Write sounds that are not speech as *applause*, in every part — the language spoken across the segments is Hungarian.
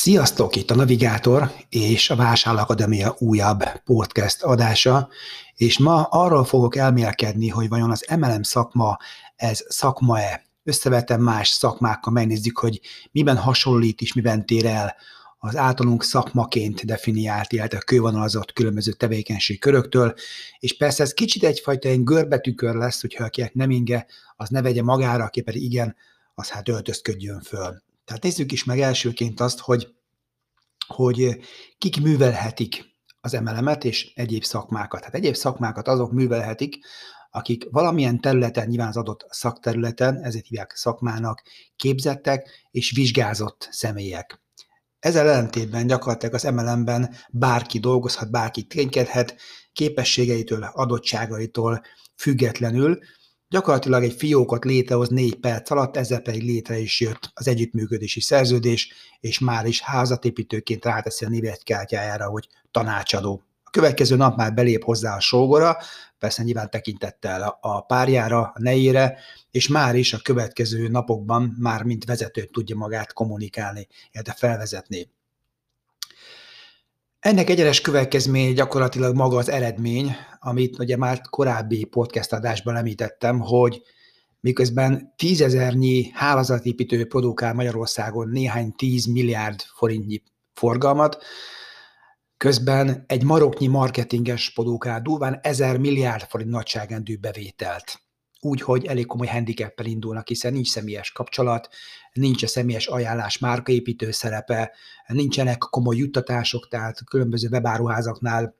Sziasztok, itt a Navigátor és a Vásárlóakadémia újabb podcast adása, és ma arról fogok elmélkedni, hogy vajon az MLM szakma, ez szakma-e? Összevetem más szakmákkal, megnézzük, hogy miben hasonlít és miben tér el az általunk szakmaként definiált, illetve kővonalazott különböző tevékenység köröktől, és persze ez kicsit egyfajta egy görbetükör lesz, hogyha akinek nem inge, az ne vegye magára, aki pedig igen, az hát öltözködjön föl. Tehát nézzük is meg elsőként azt, hogy, hogy kik művelhetik az emelemet és egyéb szakmákat. Hát egyéb szakmákat azok művelhetik, akik valamilyen területen, nyilván az adott szakterületen, ezért hívják szakmának, képzettek és vizsgázott személyek. Ezzel ellentétben gyakorlatilag az MLM-ben bárki dolgozhat, bárki ténykedhet, képességeitől, adottságaitól függetlenül, Gyakorlatilag egy fiókot létrehoz négy perc alatt, ezzel pedig létre is jött az együttműködési szerződés, és már is házatépítőként ráteszi a névjegykártyájára, hogy tanácsadó. A következő nap már belép hozzá a sógora, persze nyilván tekintettel a párjára, a nejére, és már is a következő napokban már mint vezető tudja magát kommunikálni, illetve felvezetni. Ennek egyenes következménye gyakorlatilag maga az eredmény, amit ugye már korábbi podcast adásban említettem, hogy miközben tízezernyi hálózatépítő produkál Magyarországon néhány tíz milliárd forintnyi forgalmat, közben egy maroknyi marketinges produkál durván ezer milliárd forint nagyságrendű bevételt úgy, hogy elég komoly handicappel indulnak, hiszen nincs személyes kapcsolat, nincs a személyes ajánlás márkaépítő szerepe, nincsenek komoly juttatások, tehát különböző webáruházaknál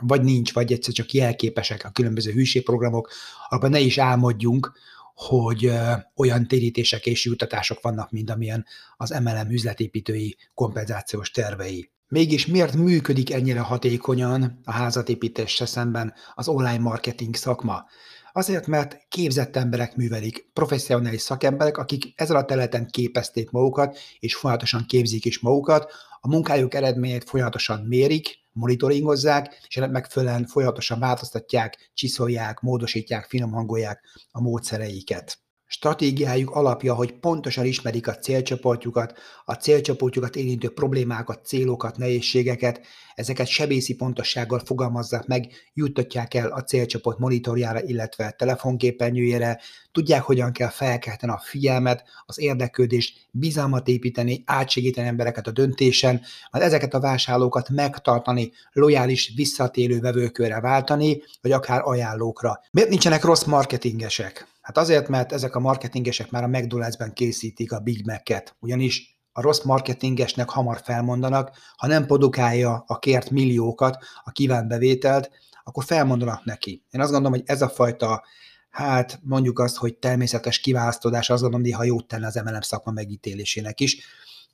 vagy nincs, vagy egyszer csak jelképesek a különböző hűségprogramok, abban ne is álmodjunk, hogy olyan térítések és juttatások vannak, mint amilyen az MLM üzletépítői kompenzációs tervei. Mégis miért működik ennyire hatékonyan a házatépítésre szemben az online marketing szakma? Azért, mert képzett emberek művelik, professzionális szakemberek, akik ezen a területen képezték magukat, és folyamatosan képzik is magukat, a munkájuk eredményét folyamatosan mérik, monitoringozzák, és ennek megfelelően folyamatosan változtatják, csiszolják, módosítják, finomhangolják a módszereiket stratégiájuk alapja, hogy pontosan ismerik a célcsoportjukat, a célcsoportjukat érintő problémákat, célokat, nehézségeket, ezeket sebészi pontossággal fogalmazzák meg, juttatják el a célcsoport monitorjára, illetve telefonképernyőjére, tudják, hogyan kell felkelteni a figyelmet, az érdeklődést, bizalmat építeni, átsegíteni embereket a döntésen, majd ezeket a vásárlókat megtartani, lojális, visszatérő vevőkörre váltani, vagy akár ajánlókra. Miért nincsenek rossz marketingesek? Hát azért, mert ezek a marketingesek már a McDonald's-ben készítik a Big Mac-et, ugyanis a rossz marketingesnek hamar felmondanak, ha nem produkálja a kért milliókat, a kívánt bevételt, akkor felmondanak neki. Én azt gondolom, hogy ez a fajta, hát mondjuk azt, hogy természetes kiválasztódás, azt gondolom, néha jót tenne az MLM szakma megítélésének is,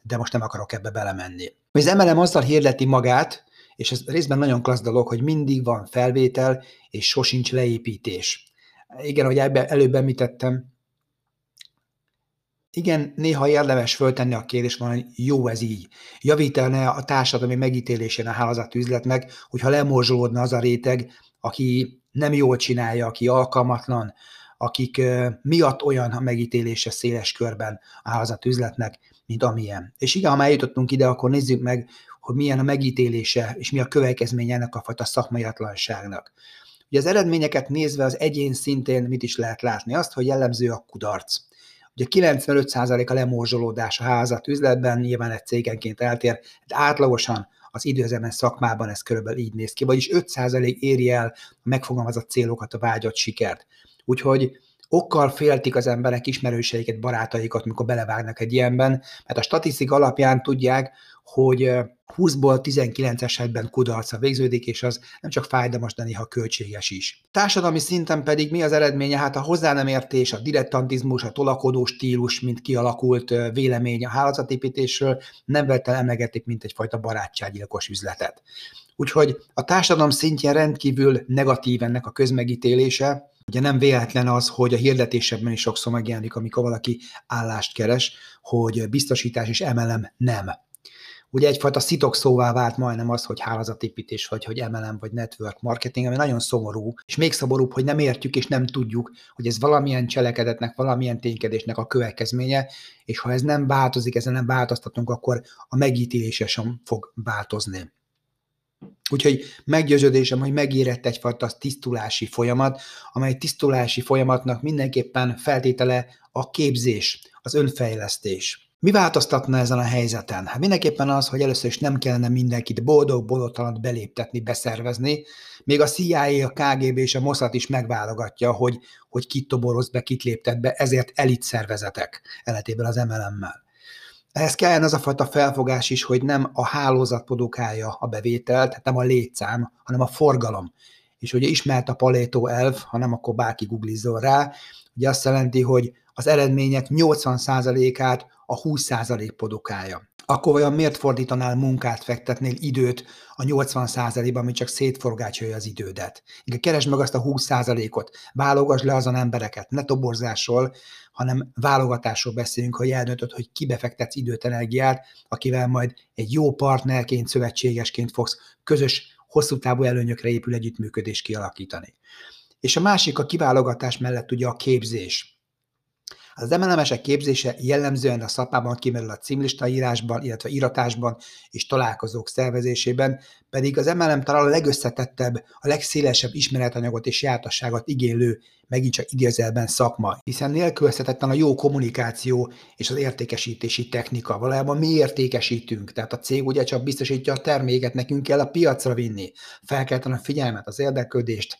de most nem akarok ebbe belemenni. Az MLM azzal hirdeti magát, és ez részben nagyon klassz dolog, hogy mindig van felvétel, és sosincs leépítés igen, hogy ebbe előbb említettem, igen, néha érdemes föltenni a kérdést, hogy jó ez így. Javítaná a társadalmi megítélésén a hálózat üzletnek, hogyha lemorzsolódna az a réteg, aki nem jól csinálja, aki alkalmatlan, akik miatt olyan a megítélése széles körben a hálózat üzletnek, mint amilyen. És igen, ha már jutottunk ide, akkor nézzük meg, hogy milyen a megítélése, és mi a következménye ennek a fajta szakmaiatlanságnak. Ugye az eredményeket nézve az egyén szintén mit is lehet látni? Azt, hogy jellemző a kudarc. Ugye 95% a lemorzsolódás a házat üzletben, nyilván egy cégenként eltér, de átlagosan az időzemes szakmában ez körülbelül így néz ki, vagyis 5% éri el a megfogalmazott célokat, a vágyott sikert. Úgyhogy okkal féltik az emberek ismerőseiket, barátaikat, mikor belevágnak egy ilyenben, mert a statisztika alapján tudják, hogy 20-ból 19 esetben kudarca végződik, és az nem csak fájdalmas, de néha költséges is. Társadalmi szinten pedig mi az eredménye? Hát a hozzá nem értés, a dilettantizmus, a tolakodó stílus, mint kialakult vélemény a hálózatépítésről nem vett el emlegetik, mint egyfajta barátsággyilkos üzletet. Úgyhogy a társadalom szintjén rendkívül negatív ennek a közmegítélése, Ugye nem véletlen az, hogy a hirdetésebben is sokszor megjelenik, amikor valaki állást keres, hogy biztosítás és emelem nem. Ugye egyfajta szitok szóvá vált majdnem az, hogy hálózatépítés, vagy hogy MLM, vagy network marketing, ami nagyon szomorú, és még szomorúbb, hogy nem értjük és nem tudjuk, hogy ez valamilyen cselekedetnek, valamilyen ténykedésnek a következménye, és ha ez nem változik, ezen nem változtatunk, akkor a megítélése sem fog változni. Úgyhogy meggyőződésem, hogy megérett egyfajta tisztulási folyamat, amely tisztulási folyamatnak mindenképpen feltétele a képzés, az önfejlesztés. Mi változtatna ezen a helyzeten? Hát mindenképpen az, hogy először is nem kellene mindenkit boldog-boldogtalanat beléptetni, beszervezni. Még a CIA, a KGB és a Mossad is megválogatja, hogy, hogy kit toboroz be, kit léptet be, ezért elit szervezetek eletében az MLM-mel. Ehhez kellene az a fajta felfogás is, hogy nem a hálózat produkálja a bevételt, tehát nem a létszám, hanem a forgalom. És ugye ismert a Pareto elv, ha nem, akkor bárki googlizzon rá, ugye azt jelenti, hogy az eredmények 80%-át a 20% produkálja. Akkor vajon miért fordítanál munkát, fektetnél időt a 80%-ban, ami csak szétforgácsolja az idődet? Inkább keresd meg azt a 20%-ot, válogass le azon embereket, ne toborzásról, hanem válogatásról beszélünk, hogy eldöntöd, hogy kibefektetsz időt, energiát, akivel majd egy jó partnerként, szövetségesként fogsz közös, hosszú távú előnyökre épül együttműködés kialakítani. És a másik a kiválogatás mellett ugye a képzés. Az MLM-esek képzése jellemzően a szapában kimerül a címlista írásban, illetve iratásban és találkozók szervezésében, pedig az MLM talán a legösszetettebb, a legszélesebb ismeretanyagot és jártasságot igénylő, megint csak idézelben szakma, hiszen nélkülözhetetlen a jó kommunikáció és az értékesítési technika. Valójában mi értékesítünk, tehát a cég ugye csak biztosítja a terméket, nekünk kell a piacra vinni, fel kell a figyelmet, az érdeklődést,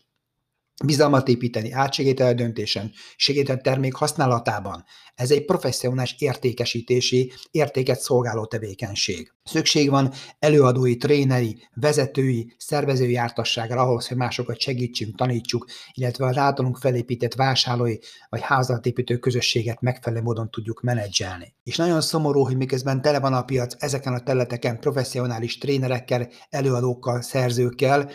bizalmat építeni, átségét döntésen, segíteni termék használatában. Ez egy professzionális értékesítési, értéket szolgáló tevékenység. Szükség van előadói, tréneri, vezetői, szervezői jártasságra ahhoz, hogy másokat segítsünk, tanítsuk, illetve az általunk felépített vásárlói vagy házatépítő közösséget megfelelő módon tudjuk menedzselni. És nagyon szomorú, hogy miközben tele van a piac ezeken a területeken professzionális trénerekkel, előadókkal, szerzőkkel,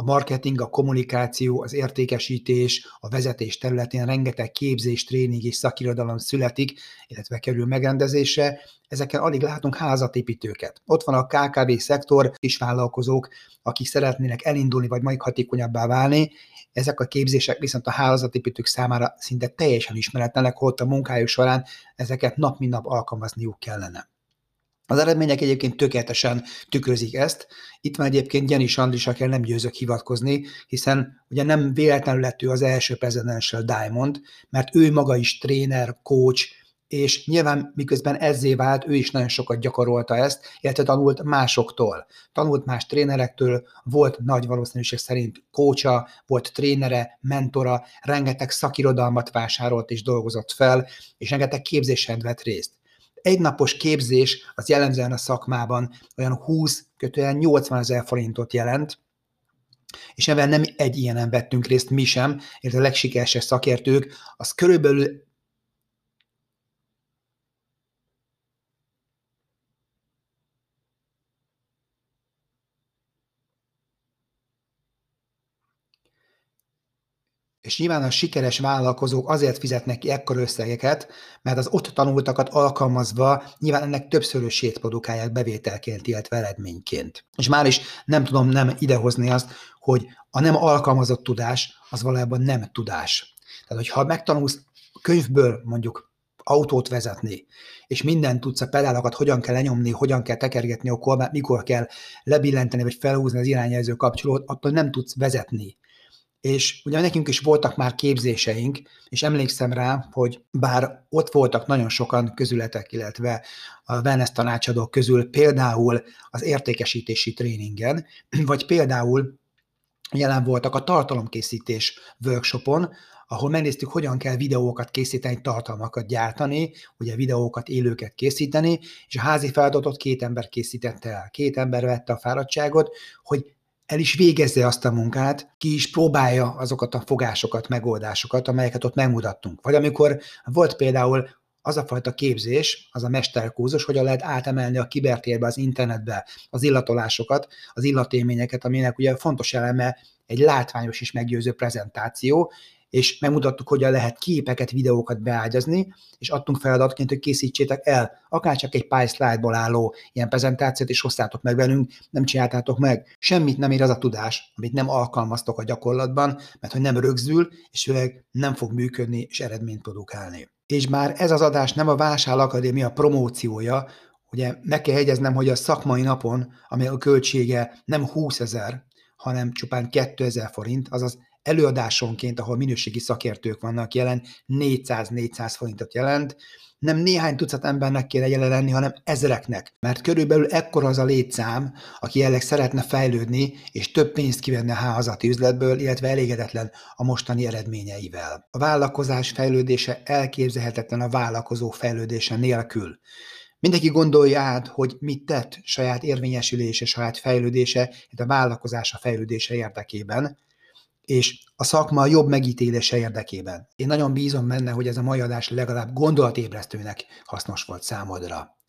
a marketing, a kommunikáció, az értékesítés, a vezetés területén rengeteg képzés, tréning és szakirodalom születik, illetve kerül megrendezésre, ezeken alig látunk házatépítőket. Ott van a KKV szektor, vállalkozók, akik szeretnének elindulni, vagy majd hatékonyabbá válni, ezek a képzések viszont a hálózatépítők számára szinte teljesen ismeretlenek, hogy a munkájuk során ezeket nap mint nap alkalmazniuk kellene. Az eredmények egyébként tökéletesen tükrözik ezt. Itt már egyébként Gyenis Andrisakkel nem győzök hivatkozni, hiszen ugye nem véletlenül lett ő az első Presidential Diamond, mert ő maga is tréner, coach, és nyilván miközben ezzé vált, ő is nagyon sokat gyakorolta ezt, illetve tanult másoktól. Tanult más trénerektől, volt nagy valószínűség szerint kócsa, volt trénere, mentora, rengeteg szakirodalmat vásárolt és dolgozott fel, és rengeteg képzésen vett részt egynapos képzés az jellemzően a szakmában olyan 20 kötően 80 ezer forintot jelent, és ebben nem egy ilyenen vettünk részt mi sem, illetve a legsikeresebb szakértők, az körülbelül És nyilván a sikeres vállalkozók azért fizetnek ki ekkor összegeket, mert az ott tanultakat alkalmazva nyilván ennek többszörösét produkálják bevételként, illetve eredményként. És már is nem tudom nem idehozni azt, hogy a nem alkalmazott tudás az valójában nem tudás. Tehát, hogyha megtanulsz könyvből mondjuk autót vezetni, és minden tudsz a pedálokat, hogyan kell lenyomni, hogyan kell tekergetni a kormányt, mikor kell lebillenteni, vagy felhúzni az irányjelző kapcsolót, attól nem tudsz vezetni és ugye nekünk is voltak már képzéseink, és emlékszem rá, hogy bár ott voltak nagyon sokan közületek, illetve a wellness tanácsadók közül például az értékesítési tréningen, *clears throat* vagy például jelen voltak a tartalomkészítés workshopon, ahol megnéztük, hogyan kell videókat készíteni, tartalmakat gyártani, ugye videókat, élőket készíteni, és a házi feladatot két ember készítette el. Két ember vette a fáradtságot, hogy el is végezze azt a munkát, ki is próbálja azokat a fogásokat, megoldásokat, amelyeket ott megmutattunk. Vagy amikor volt például az a fajta képzés, az a mesterkúzus, hogyan lehet átemelni a kibertérbe, az internetbe az illatolásokat, az illatélményeket, aminek ugye fontos eleme egy látványos és meggyőző prezentáció, és megmutattuk, hogyan lehet képeket, videókat beágyazni, és adtunk feladatként, hogy készítsétek el akár csak egy pár slide-ból álló ilyen prezentációt, és hoztátok meg velünk, nem csináltátok meg. Semmit nem ér az a tudás, amit nem alkalmaztok a gyakorlatban, mert hogy nem rögzül, és főleg nem fog működni és eredményt produkálni. És már ez az adás nem a Vásár Akadémia promóciója, ugye meg kell hegyeznem, hogy a szakmai napon, ami a költsége nem 20 ezer, hanem csupán 2000 forint, azaz előadásonként, ahol minőségi szakértők vannak jelen, 400-400 forintot jelent, nem néhány tucat embernek kéne jelen lenni, hanem ezereknek, mert körülbelül ekkor az a létszám, aki jelleg szeretne fejlődni, és több pénzt kivenne a házati üzletből, illetve elégedetlen a mostani eredményeivel. A vállalkozás fejlődése elképzelhetetlen a vállalkozó fejlődése nélkül. Mindenki gondolja át, hogy mit tett saját érvényesülése, saját fejlődése, a vállalkozása fejlődése érdekében, és a szakma jobb megítélése érdekében. Én nagyon bízom benne, hogy ez a mai adás legalább gondolatébresztőnek hasznos volt számodra.